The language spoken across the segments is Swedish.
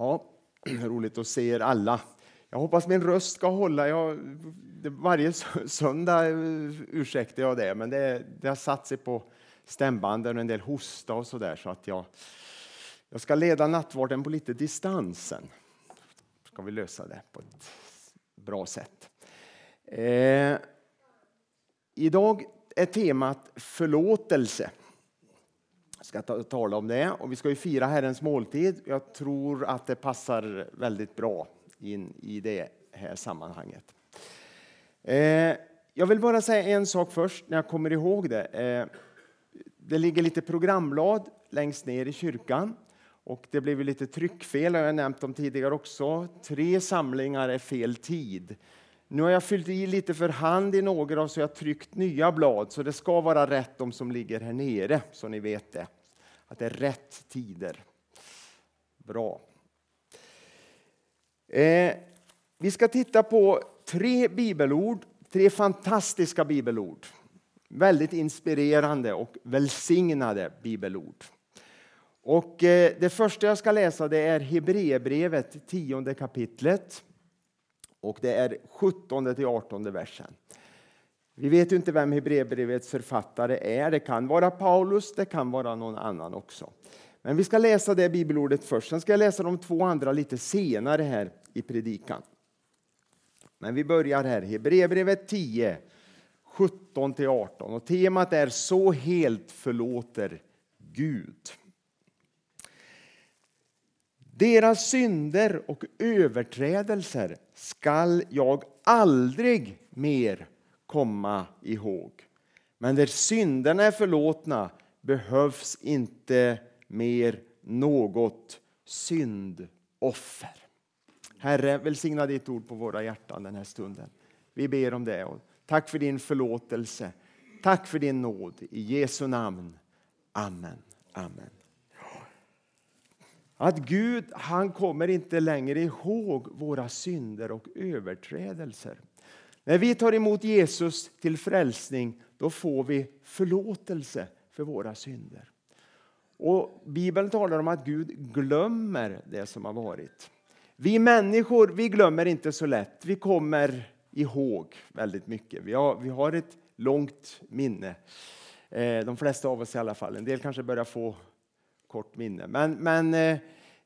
Ja, roligt att se er alla. Jag hoppas min röst ska hålla. Jag, varje söndag eh, ursäktar jag det, men det, det har satt sig på stämbanden och en del hosta och så där så att jag, jag ska leda nattvarden på lite distansen. Ska vi lösa det på ett bra sätt. Eh, idag är temat förlåtelse. Ska ta, tala om det och vi ska ju fira Herrens måltid. Jag tror att det passar väldigt bra in i det här sammanhanget. Eh, jag vill bara säga en sak först när jag kommer ihåg det. Eh, det ligger lite programblad längst ner i kyrkan och det blev lite tryckfel, jag har nämnt om tidigare också. Tre samlingar är fel tid. Nu har jag fyllt i lite för hand i några och så har jag tryckt nya blad, så det ska vara rätt de som ligger här nere, så ni vet det. Att det är rätt tider. Bra. Eh, vi ska titta på tre bibelord, tre fantastiska bibelord. Väldigt inspirerande och välsignade bibelord. Och eh, det första jag ska läsa det är Hebreerbrevet, tionde kapitlet. Och det är 17 till 18 versen. Vi vet ju inte vem Hebreerbrevets författare är. Det kan vara Paulus, det kan vara någon annan också. Men vi ska läsa det bibelordet först. Sen ska jag läsa de två andra lite senare här i predikan. Men vi börjar här, Hebreerbrevet 10, 17 till 18. Och temat är Så helt förlåter Gud. Deras synder och överträdelser skall jag aldrig mer komma ihåg. Men där synderna är förlåtna behövs inte mer något syndoffer. Herre, välsigna ditt ord på våra hjärtan den här stunden. Vi ber om det. Tack för din förlåtelse. Tack för din nåd. I Jesu namn. Amen. Amen. Att Gud, han kommer inte längre ihåg våra synder och överträdelser. När vi tar emot Jesus till frälsning, då får vi förlåtelse för våra synder. Och Bibeln talar om att Gud glömmer det som har varit. Vi människor vi glömmer inte så lätt. Vi kommer ihåg väldigt mycket. Vi har, vi har ett långt minne. Eh, de flesta av oss i alla fall. En del kanske börjar få kort minne. Men, men eh,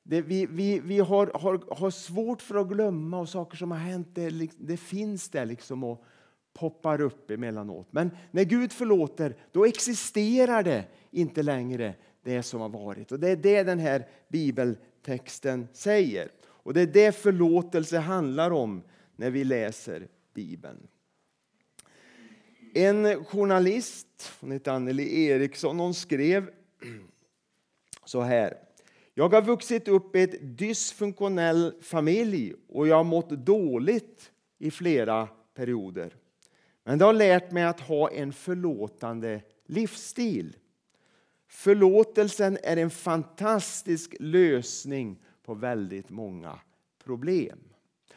det, vi, vi, vi har, har, har svårt för att glömma och saker som har hänt. Det, det finns där liksom och poppar upp emellanåt. Men när Gud förlåter, då existerar det inte längre det som har varit. Och Det är det den här bibeltexten säger. Och Det är det förlåtelse handlar om när vi läser Bibeln. En journalist, hon heter Anneli Eriksson, hon skrev så här. Jag har vuxit upp i ett dysfunktionell familj och jag har mått dåligt i flera perioder. Men det har lärt mig att ha en förlåtande livsstil. Förlåtelsen är en fantastisk lösning på väldigt många problem.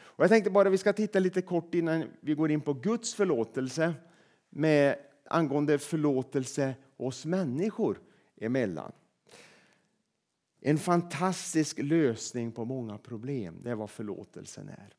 Och jag tänkte bara vi ska titta lite kort innan vi går in på Guds förlåtelse med angående förlåtelse oss människor emellan. En fantastisk lösning på många problem, det är vad förlåtelsen är.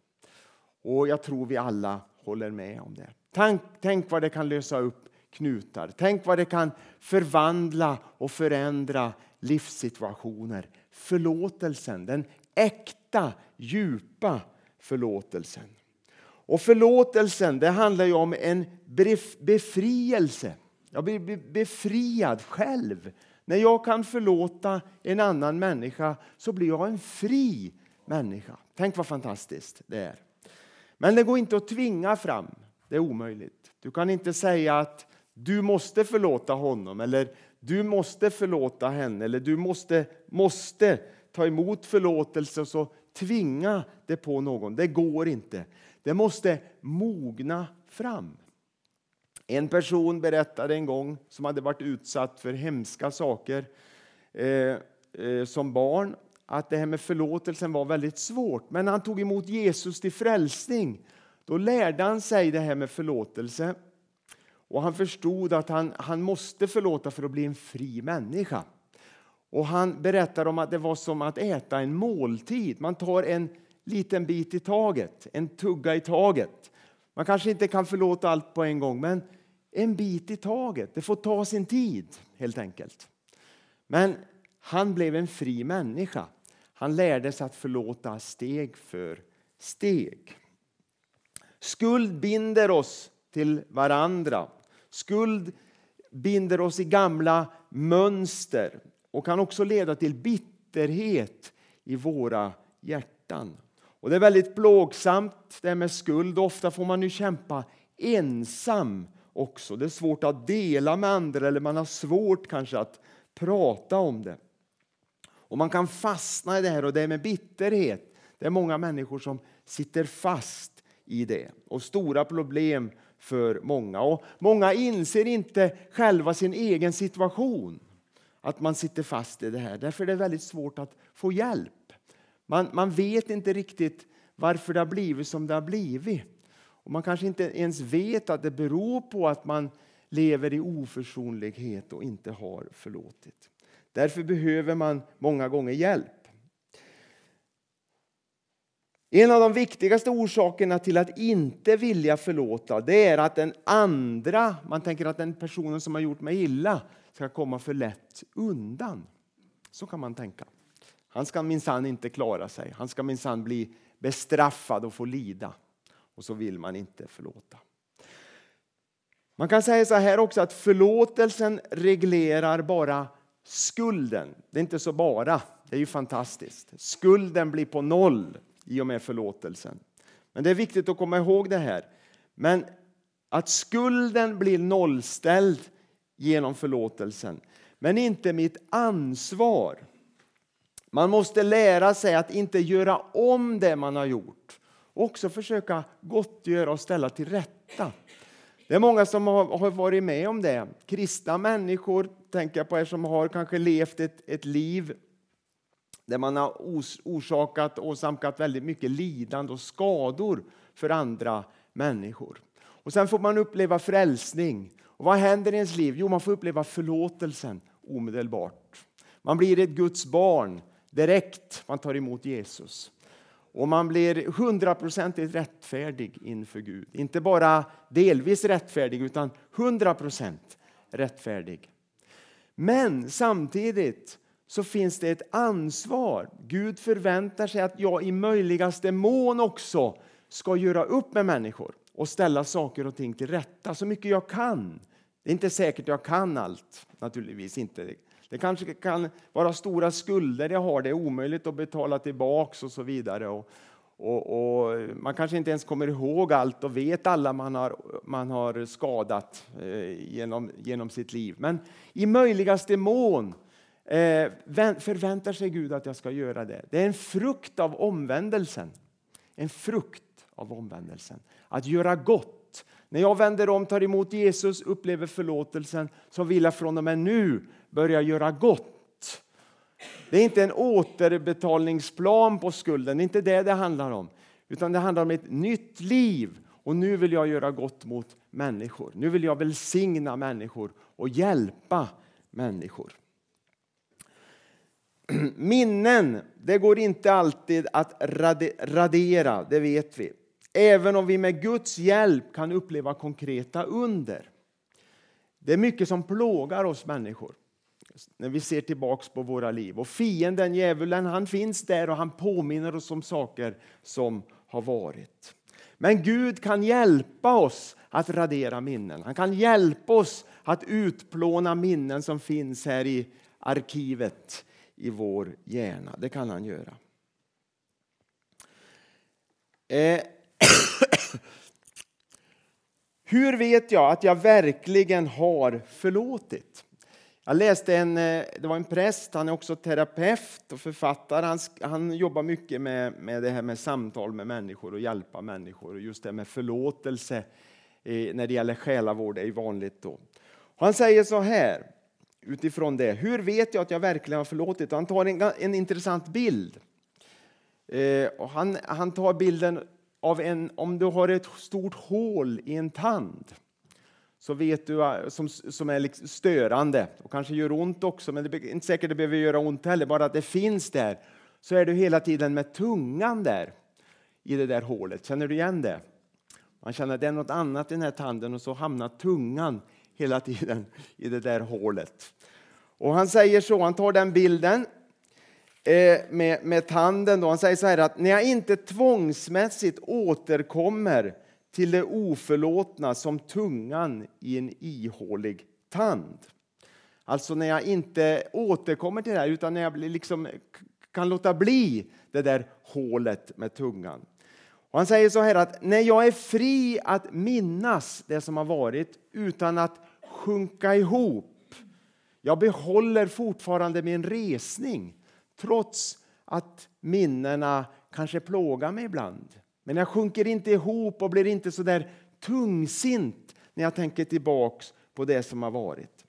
Och jag tror vi alla håller med om det. Tänk, tänk vad det kan lösa upp knutar. Tänk vad det kan förvandla och förändra livssituationer. Förlåtelsen, den äkta, djupa förlåtelsen. Och förlåtelsen, det handlar ju om en befrielse. Jag blir befriad själv när jag kan förlåta en annan människa så blir jag en fri människa. Tänk vad fantastiskt det är. Men det går inte att tvinga fram. Det är omöjligt. Du kan inte säga att du måste förlåta honom eller du måste förlåta henne eller du måste, måste ta emot förlåtelse och så tvinga det på någon. Det går inte. Det måste mogna fram. En person berättade en gång som hade varit utsatt för hemska saker eh, eh, som barn att det här med förlåtelsen var väldigt svårt. Men när han tog emot Jesus till frälsning då lärde han sig det här med förlåtelse. Och han förstod att han, han måste förlåta för att bli en fri människa. Och Han berättar om att det var som att äta en måltid. Man tar en liten bit i taget, en tugga i taget. Man kanske inte kan förlåta allt på en gång, men en bit i taget. Det får ta sin tid, helt enkelt. Men han blev en fri människa. Han lärde sig att förlåta steg för steg. Skuld binder oss till varandra. Skuld binder oss i gamla mönster och kan också leda till bitterhet i våra hjärtan. Och Det är väldigt plågsamt det med skuld. Ofta får man ju kämpa ensam också. Det är svårt att dela med andra eller man har svårt kanske att prata om det. Och Man kan fastna i det här och det är med bitterhet. Det är många människor som sitter fast i det och stora problem för många. Och många inser inte själva sin egen situation, att man sitter fast i det här. Därför är det väldigt svårt att få hjälp. Man, man vet inte riktigt varför det har blivit som det har blivit. Och man kanske inte ens vet att det beror på att man lever i oförsonlighet och inte har förlåtit. Därför behöver man många gånger hjälp. En av de viktigaste orsakerna till att inte vilja förlåta det är att den andra, man tänker att den personen som har gjort mig illa ska komma för lätt undan. Så kan man tänka. Han ska minsann inte klara sig. Han ska minsann bli bestraffad och få lida. Och så vill man inte förlåta. Man kan säga så här också att förlåtelsen reglerar bara skulden. Det är inte så bara, det är ju fantastiskt. Skulden blir på noll i och med förlåtelsen. Men det är viktigt att komma ihåg det här. Men att skulden blir nollställd genom förlåtelsen, men inte mitt ansvar. Man måste lära sig att inte göra om det man har gjort. Också försöka gottgöra och ställa till rätta. Det är många som har, varit med om det. Kristna människor, tänker jag på er som har kanske levt ett, ett liv där man har orsakat och åsamkat väldigt mycket lidande och skador för andra människor. Och Sen får man uppleva frälsning. Och Vad händer i ens liv? Jo, man får uppleva förlåtelsen omedelbart. Man blir ett Guds barn direkt man tar emot Jesus. Och man blir hundraprocentigt rättfärdig inför Gud. Inte bara delvis rättfärdig, utan hundra procent rättfärdig. Men samtidigt så finns det ett ansvar. Gud förväntar sig att jag i möjligaste mån också ska göra upp med människor och ställa saker och ting till rätta så mycket jag kan. Det är inte säkert jag kan allt, naturligtvis inte. Det kanske kan vara stora skulder jag har, det är omöjligt att betala tillbaks och så vidare. Och, och, och, man kanske inte ens kommer ihåg allt och vet alla man har, man har skadat eh, genom, genom sitt liv. Men i möjligaste mån eh, förväntar sig Gud att jag ska göra det. Det är en frukt av omvändelsen. En frukt av omvändelsen. Att göra gott. När jag vänder om, tar emot Jesus, upplever förlåtelsen, som vill jag från och med nu börja göra gott. Det är inte en återbetalningsplan på skulden, det är inte det det handlar om. Utan det handlar om ett nytt liv. Och nu vill jag göra gott mot människor. Nu vill jag välsigna människor och hjälpa människor. Minnen, det går inte alltid att radera, det vet vi. Även om vi med Guds hjälp kan uppleva konkreta under. Det är mycket som plågar oss människor när vi ser tillbaks på våra liv. Och fienden, djävulen, han finns där och han påminner oss om saker som har varit. Men Gud kan hjälpa oss att radera minnen. Han kan hjälpa oss att utplåna minnen som finns här i arkivet i vår hjärna. Det kan han göra. Eh. Hur vet jag att jag verkligen har förlåtit? Jag läste en, eh, det var en präst, han är också terapeut och författare. Han, han jobbar mycket med, med det här med samtal med människor och hjälpa människor. Och just det med förlåtelse eh, när det gäller själavård är vanligt. Då. Och han säger så här, utifrån det. Hur vet jag att jag verkligen har förlåtit? Och han tar en, en intressant bild. Eh, och han, han tar bilden av en, om du har ett stort hål i en tand så vet du, eh, som, som är liksom störande och kanske gör ont också, men det är inte säkert det behöver göra ont heller, bara att det finns där, så är du hela tiden med tungan där i det där hålet. Känner du igen det? Man känner att det är något annat i den här tanden och så hamnar tungan hela tiden i det där hålet. Och han säger så, han tar den bilden Eh, med, med tanden. Då. Han säger så här att när jag inte tvångsmässigt återkommer till det oförlåtna som tungan i en ihålig tand. Alltså när jag inte återkommer till det här utan när jag liksom kan låta bli det där hålet med tungan. Och han säger så här att när jag är fri att minnas det som har varit utan att sjunka ihop. Jag behåller fortfarande min resning trots att minnena kanske plågar mig ibland. Men jag sjunker inte ihop och blir inte så där tungsint när jag tänker tillbaks på det som har varit.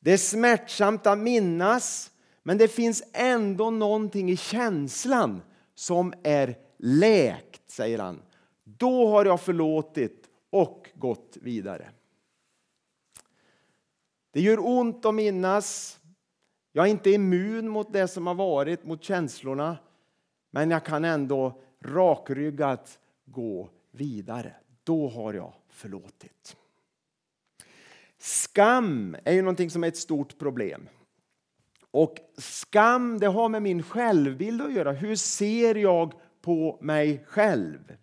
Det är smärtsamt att minnas, men det finns ändå någonting i känslan som är läkt, säger han. Då har jag förlåtit och gått vidare. Det gör ont att minnas. Jag är inte immun mot det som har varit, mot känslorna. Men jag kan ändå rakryggat gå vidare. Då har jag förlåtit. Skam är ju någonting som är ett stort problem. Och skam det har med min självbild att göra. Hur ser jag på mig själv?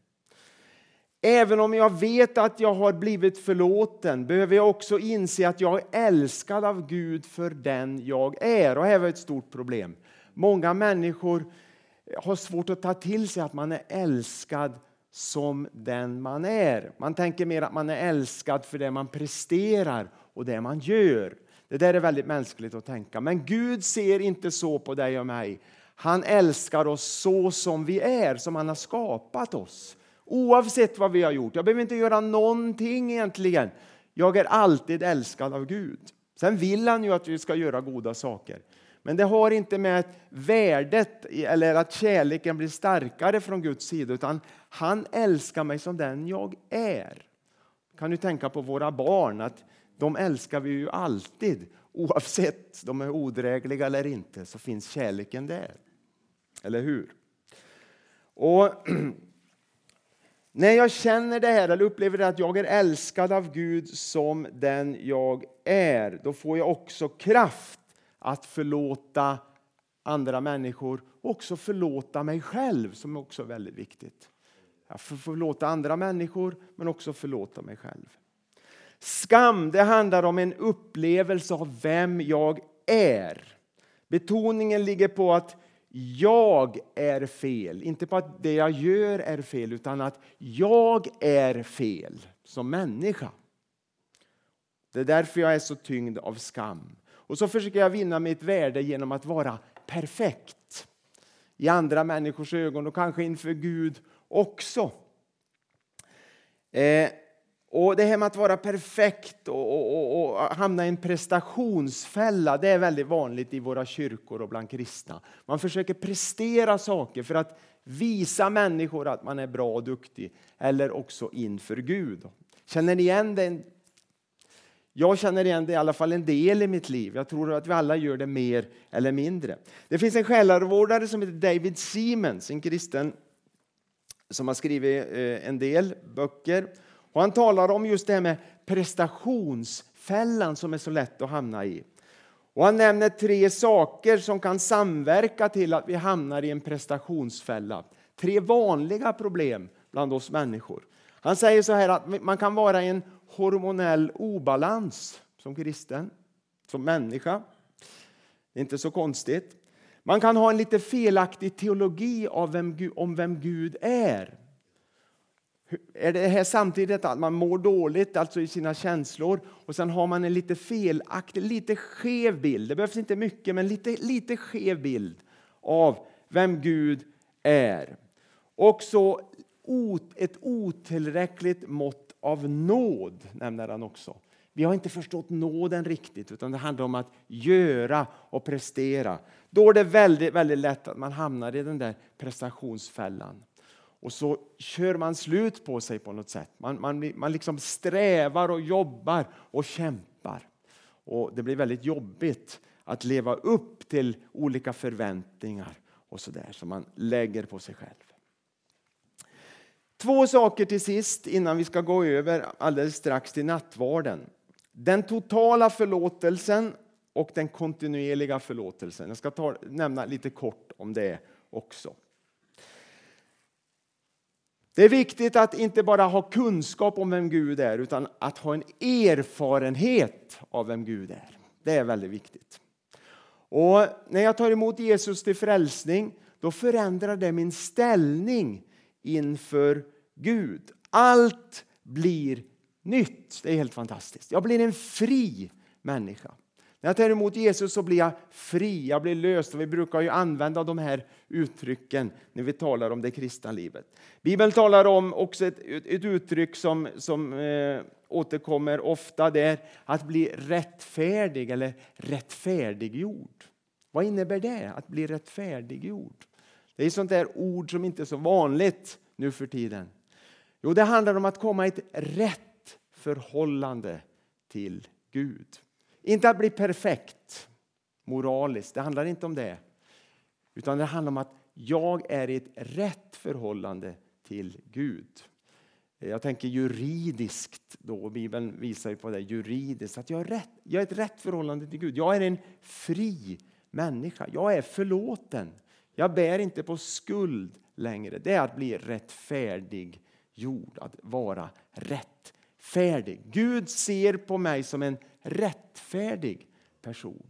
Även om jag vet att jag har blivit förlåten behöver jag också inse att jag är älskad av Gud för den jag är. Och här var ett stort problem. Många människor har svårt att ta till sig att man är älskad som den man är. Man tänker mer att man är älskad för det man presterar och det man gör. Det där är väldigt mänskligt att tänka. Men Gud ser inte så på dig och mig. Han älskar oss så som vi är, som han har skapat oss. Oavsett vad vi har gjort. Jag behöver inte göra någonting egentligen. Jag är alltid älskad av Gud. Sen vill han ju att vi ska göra goda saker. Men det har inte med värdet eller att kärleken blir starkare från Guds sida utan han älskar mig som den jag är. Kan du tänka på våra barn att de älskar vi ju alltid oavsett de är odrägliga eller inte så finns kärleken där. Eller hur? Och När jag känner det här eller upplever det att jag är älskad av Gud som den jag är, då får jag också kraft att förlåta andra människor och också förlåta mig själv, som också är väldigt viktigt. Jag får förlåta andra människor, men också förlåta mig själv. Skam det handlar om en upplevelse av vem jag är. Betoningen ligger på att jag är fel. Inte på att det jag gör är fel, utan att jag är fel som människa. Det är därför jag är så tyngd av skam. Och så försöker jag vinna mitt värde genom att vara perfekt i andra människors ögon och kanske inför Gud också. Eh, och Det här med att vara perfekt och, och, och, och, hamna i en prestationsfälla det är väldigt vanligt i våra kyrkor och bland kristna. Man försöker prestera saker för att visa människor att man är bra och duktig, eller också inför Gud. Känner ni igen det? Jag känner igen det i alla fall en del i mitt liv. Jag tror att vi alla gör det mer eller mindre. Det finns en själavårdare som heter David Siemens, en kristen som har skrivit eh, en del böcker. Och han talar om just det här med prestationsfällan som är så lätt att hamna i. Och han nämner tre saker som kan samverka till att vi hamnar i en prestationsfälla. Tre vanliga problem bland oss människor. Han säger så här att man kan vara i en hormonell obalans som kristen, som människa. Det är inte så konstigt. Man kan ha en lite felaktig teologi av vem, om vem Gud är. Är det här samtidigt att man mår dåligt alltså i sina känslor och sen har man en lite felaktig, lite skev bild, det behövs inte mycket, men lite, lite skev bild av vem Gud är. Också ett otillräckligt mått av nåd, nämner han också. Vi har inte förstått nåden riktigt, utan det handlar om att göra och prestera. Då är det väldigt, väldigt lätt att man hamnar i den där prestationsfällan och så kör man slut på sig på något sätt. Man, man, man liksom strävar och jobbar och kämpar. Och Det blir väldigt jobbigt att leva upp till olika förväntningar och så där som man lägger på sig själv. Två saker till sist innan vi ska gå över alldeles strax till nattvarden. Den totala förlåtelsen och den kontinuerliga förlåtelsen. Jag ska ta, nämna lite kort om det också. Det är viktigt att inte bara ha kunskap om vem Gud är utan att ha en erfarenhet av vem Gud är. Det är väldigt viktigt. Och när jag tar emot Jesus till frälsning då förändrar det min ställning inför Gud. Allt blir nytt. Det är helt fantastiskt. Jag blir en fri människa. När jag tar emot Jesus så blir jag fri, jag blir löst. Och vi brukar ju använda de här uttrycken när vi talar om det kristna livet. Bibeln talar om också ett, ett uttryck som, som eh, återkommer ofta. Det är att bli rättfärdig eller rättfärdiggjord. Vad innebär det, att bli rättfärdiggjord? Det är sånt där ord som inte är så vanligt nu för tiden. Jo, det handlar om att komma i ett rätt förhållande till Gud. Inte att bli perfekt moraliskt, det handlar inte om det. Utan det handlar om att jag är i ett rätt förhållande till Gud. Jag tänker juridiskt då, Bibeln visar ju på det juridiskt, att jag är, rätt, jag är ett rätt förhållande till Gud. Jag är en fri människa, jag är förlåten. Jag bär inte på skuld längre. Det är att bli rättfärdig jord, att vara rättfärdig. Gud ser på mig som en rättfärdig person.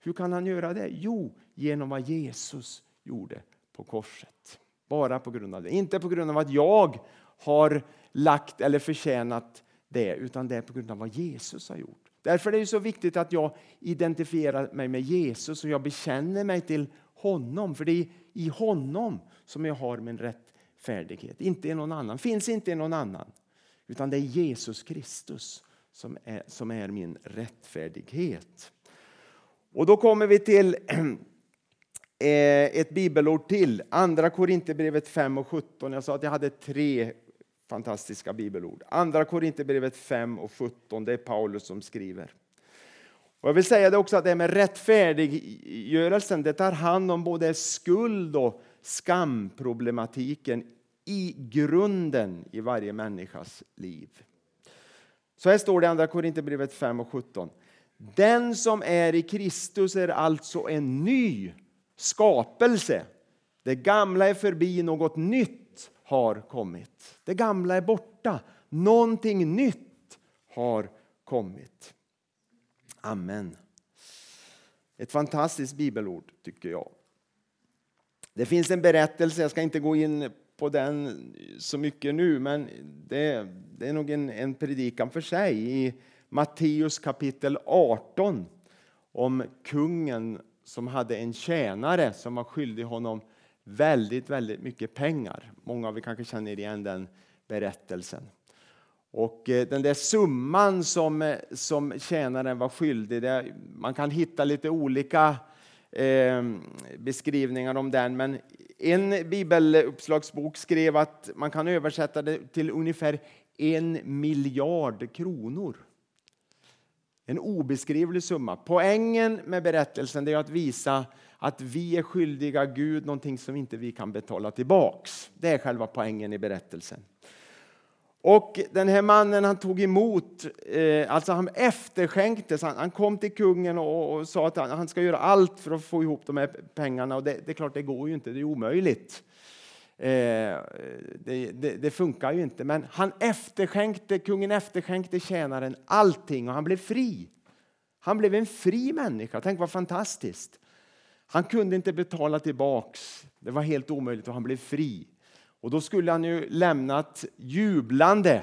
Hur kan han göra det? Jo, genom vad Jesus gjorde på korset. Bara på grund av det. Inte på grund av att jag har lagt eller förtjänat det, utan det är på grund av vad Jesus har gjort. Därför är det så viktigt att jag identifierar mig med Jesus och jag bekänner mig till honom. För det är i honom som jag har min rättfärdighet, inte i någon annan. finns inte i någon annan, utan det är Jesus Kristus som är, som är min rättfärdighet. Och då kommer vi till eh, ett bibelord till, Andra Korinthierbrevet 5 och 17. Jag sa att jag hade tre fantastiska bibelord. Andra Korinthierbrevet 5 och 17, det är Paulus som skriver. Och jag vill säga det också att det här med rättfärdiggörelsen, det tar hand om både skuld och skamproblematiken i grunden i varje människas liv. Så här står det i Andra Korinthierbrevet 5 och 17. Den som är i Kristus är alltså en ny skapelse. Det gamla är förbi, något nytt har kommit. Det gamla är borta, någonting nytt har kommit. Amen. Ett fantastiskt bibelord, tycker jag. Det finns en berättelse, jag ska inte gå in på den så mycket nu, men det, det är nog en, en predikan för sig i Matteus kapitel 18 om kungen som hade en tjänare som var skyldig honom väldigt, väldigt mycket pengar. Många av er kanske känner igen den berättelsen. Och eh, den där summan som, eh, som tjänaren var skyldig, det, man kan hitta lite olika eh, beskrivningar om den, men en bibeluppslagsbok skrev att man kan översätta det till ungefär en miljard kronor. En obeskrivlig summa. Poängen med berättelsen är att visa att vi är skyldiga Gud någonting som inte vi kan betala tillbaks. Det är själva poängen i berättelsen. Och den här mannen han tog emot, eh, alltså han efterskänktes, han, han kom till kungen och, och, sa att han, han, ska göra allt för att få ihop de här pengarna och det, det är klart det går ju inte, det är omöjligt. Eh, det, det, det, funkar ju inte, men han efterskänkte, kungen efterskänkte tjänaren allting och han blev fri. Han blev en fri människa, tänk vad fantastiskt. Han kunde inte betala tillbaks, det var helt omöjligt och han blev fri. Och då skulle han ju lämnat jublande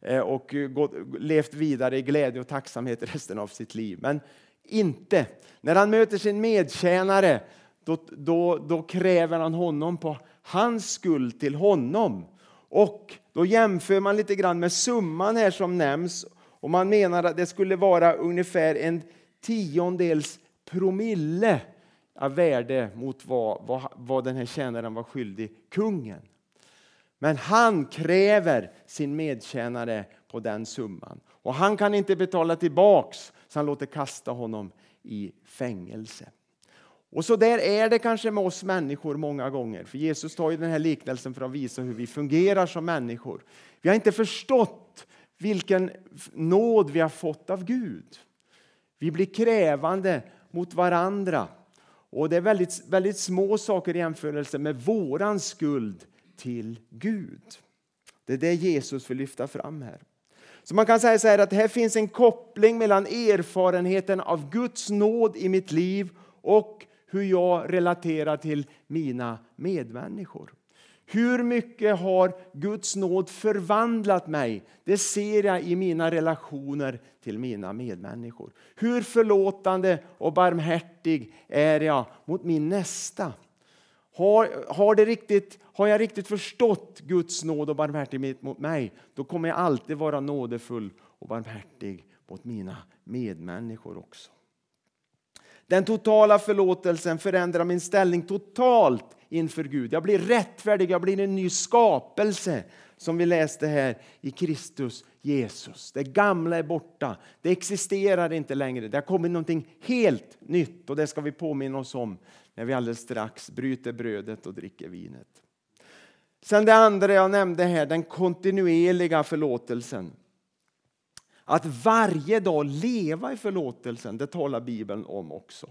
eh, och och levt vidare i glädje och tacksamhet resten av sitt liv. Men inte. När han möter sin medtjänare då, då, då kräver han honom på hans skuld till honom. Och då jämför man lite grann med summan här som nämns och man menar att det skulle vara ungefär en tiondels promille av värde mot vad, vad, vad den här tjänaren var skyldig kungen. Men han kräver sin medtjänare på den summan. Och han kan inte betala tillbaks så han låter kasta honom i fängelse. Och så där är det kanske med oss människor många gånger. För Jesus tar ju den här liknelsen för att visa hur vi fungerar som människor. Vi har inte förstått vilken nåd vi har fått av Gud. Vi blir krävande mot varandra. Och det är väldigt, väldigt små saker i jämförelse med våran skuld till Gud. Det är det Jesus vill lyfta fram här. Så man kan säga så här att här finns en koppling mellan erfarenheten av Guds nåd i mitt liv och hur jag relaterar till mina medmänniskor. Hur mycket har Guds nåd förvandlat mig? Det ser jag i mina relationer till mina medmänniskor. Hur förlåtande och barmhärtig är jag mot min nästa? Har, har, det riktigt, har jag riktigt förstått Guds nåd och barmhärtighet mot mig, då kommer jag alltid vara nådefull och barmhärtig mot mina medmänniskor också. Den totala förlåtelsen förändrar min ställning totalt inför Gud. Jag blir rättfärdig, jag blir en ny skapelse som vi läste här i Kristus Jesus. Det gamla är borta, det existerar inte längre. Det har kommit någonting helt nytt och det ska vi påminna oss om när vi alldeles strax bryter brödet och dricker vinet. Sen det andra jag nämnde här, den kontinuerliga förlåtelsen. Att varje dag leva i förlåtelsen, det talar Bibeln om också.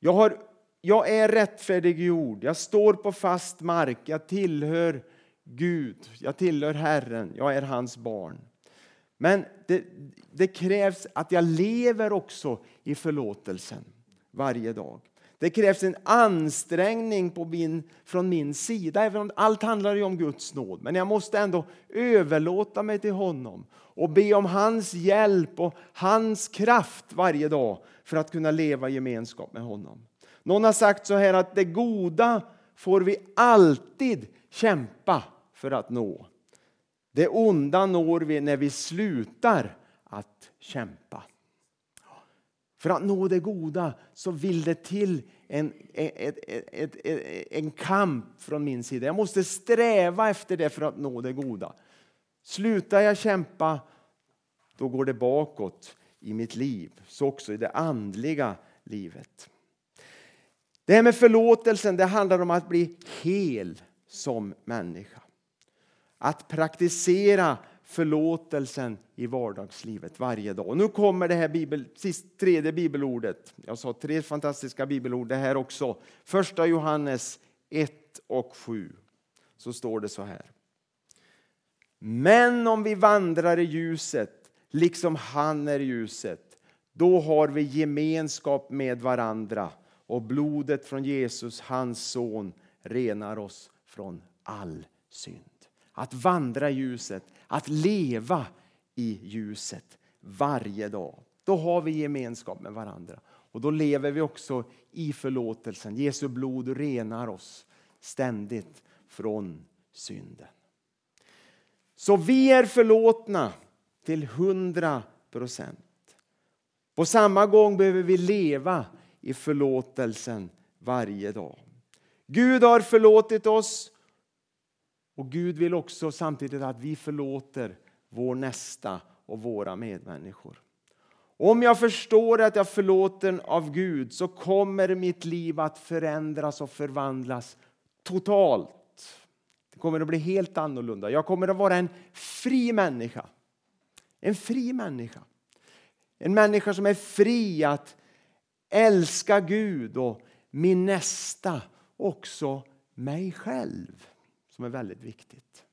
Jag, har, jag är rättfärdiggjord, jag står på fast mark, jag tillhör Gud, jag tillhör Herren, jag är hans barn. Men det, det krävs att jag lever också i förlåtelsen varje dag. Det krävs en ansträngning på min, från min sida, även om allt handlar om Guds nåd. Men jag måste ändå överlåta mig till honom och be om hans hjälp och hans kraft varje dag för att kunna leva i gemenskap med honom. Någon har sagt så här att det goda får vi alltid kämpa för att nå. Det onda når vi när vi slutar att kämpa. För att nå det goda så vill det till en, en, en, en kamp från min sida. Jag måste sträva efter det för att nå det goda. Slutar jag kämpa, då går det bakåt i mitt liv. Så också i det andliga livet. Det här med förlåtelsen det handlar om att bli hel som människa. Att praktisera förlåtelsen i vardagslivet varje dag. Och nu kommer det här bibel, sist, tredje bibelordet. Jag sa tre fantastiska bibelord det här också. Första Johannes 1 och 7. Så står det så här. Men om vi vandrar i ljuset, liksom han är i ljuset, då har vi gemenskap med varandra och blodet från Jesus, hans son, renar oss från all synd. Att vandra i ljuset, att leva i ljuset varje dag. Då har vi gemenskap med varandra. Och då lever vi också i förlåtelsen. Jesu blod renar oss ständigt från synden. Så vi är förlåtna till hundra procent. På samma gång behöver vi leva i förlåtelsen varje dag. Gud har förlåtit oss och Gud vill också samtidigt att vi förlåter vår nästa och våra medmänniskor. Om jag förstår att jag är förlåten av Gud så kommer mitt liv att förändras och förvandlas totalt. Det kommer att bli helt annorlunda. Jag kommer att vara en fri människa. En fri människa. En människa som är fri att älska Gud och min nästa, också mig själv som är väldigt viktigt.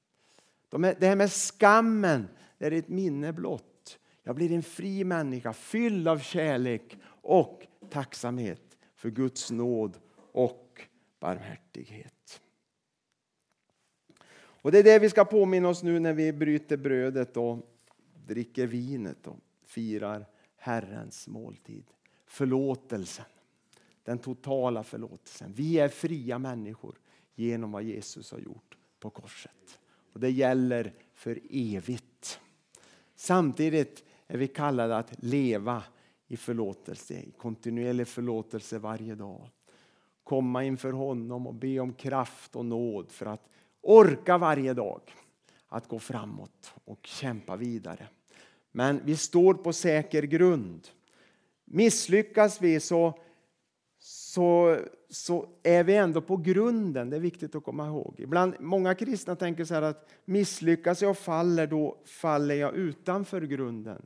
Det här med skammen är ett minne blott. Jag blir en fri människa fylld av kärlek och tacksamhet för Guds nåd och barmhärtighet. Och Det är det vi ska påminna oss nu när vi bryter brödet och dricker vinet och firar Herrens måltid. Förlåtelsen, den totala förlåtelsen. Vi är fria människor genom vad Jesus har gjort på korset. Och Det gäller för evigt. Samtidigt är vi kallade att leva i förlåtelse, i kontinuerlig förlåtelse varje dag. Komma inför honom och be om kraft och nåd för att orka varje dag att gå framåt och kämpa vidare. Men vi står på säker grund. Misslyckas vi så, så, så är vi ändå på grunden. Det är viktigt att komma ihåg. Ibland, många kristna tänker så här att misslyckas jag och faller, då faller jag utanför grunden.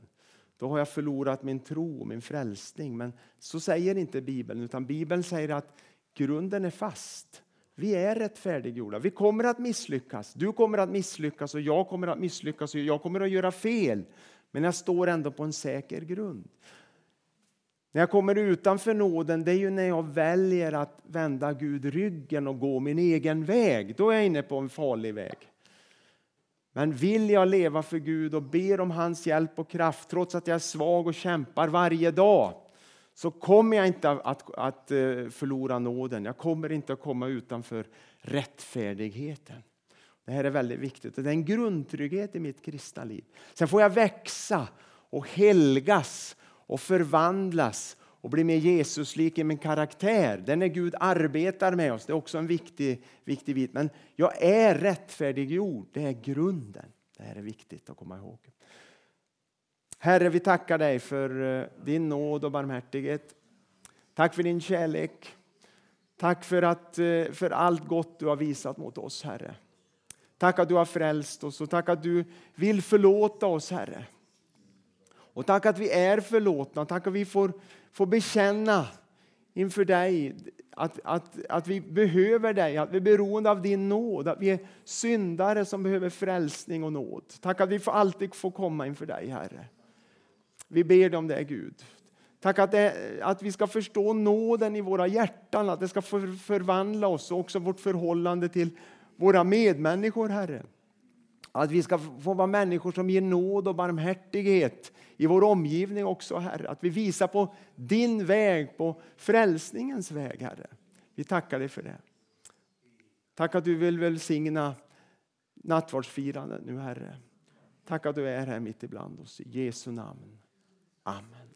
Då har jag förlorat min tro och min frälsning. Men så säger inte Bibeln, utan Bibeln säger att grunden är fast. Vi är rättfärdiggjorda. Vi kommer att misslyckas. Du kommer att misslyckas och jag kommer att misslyckas och jag kommer att göra fel. Men jag står ändå på en säker grund. När jag kommer utanför nåden, det är ju när jag väljer att vända Gud ryggen och gå min egen väg. Då är jag inne på en farlig väg. Men vill jag leva för Gud och ber om hans hjälp och kraft trots att jag är svag och kämpar varje dag så kommer jag inte att, att eh, förlora nåden. Jag kommer inte att komma utanför rättfärdigheten. Det här är väldigt viktigt. Det är en grundtrygghet i mitt kristna liv. Sen får jag växa och helgas och förvandlas och bli mer Jesuslik i min karaktär. Den är Gud arbetar med oss. Det är också en viktig, viktig bit. Men jag är rättfärdiggjord. Det är grunden. Det här är viktigt att komma ihåg. Herre, vi tackar dig för eh, din nåd och barmhärtighet. Tack för din kärlek. Tack för, att, eh, för allt gott du har visat mot oss, Herre. Tack att du har frälst oss och tack att du vill förlåta oss, Herre. Och tack att vi är förlåtna. Tack att vi får, får bekänna inför dig att, att, att vi behöver dig, att vi är beroende av din nåd, att vi är syndare som behöver frälsning och nåd. Tack att vi får alltid får komma inför dig, Herre. Vi ber dig om det, Gud. Tack att, det, att vi ska förstå nåden i våra hjärtan, att det ska för, förvandla oss och också vårt förhållande till våra medmänniskor, Herre. Att vi ska få vara människor som ger nåd och barmhärtighet i vår omgivning också, Herre. Att vi visar på din väg, på frälsningens väg, Herre. Vi tackar dig för det. Tack att du vill välsigna nattvardsfirandet nu, Herre. Tack att du är här mitt ibland oss. I Jesu namn. Amen. Amen.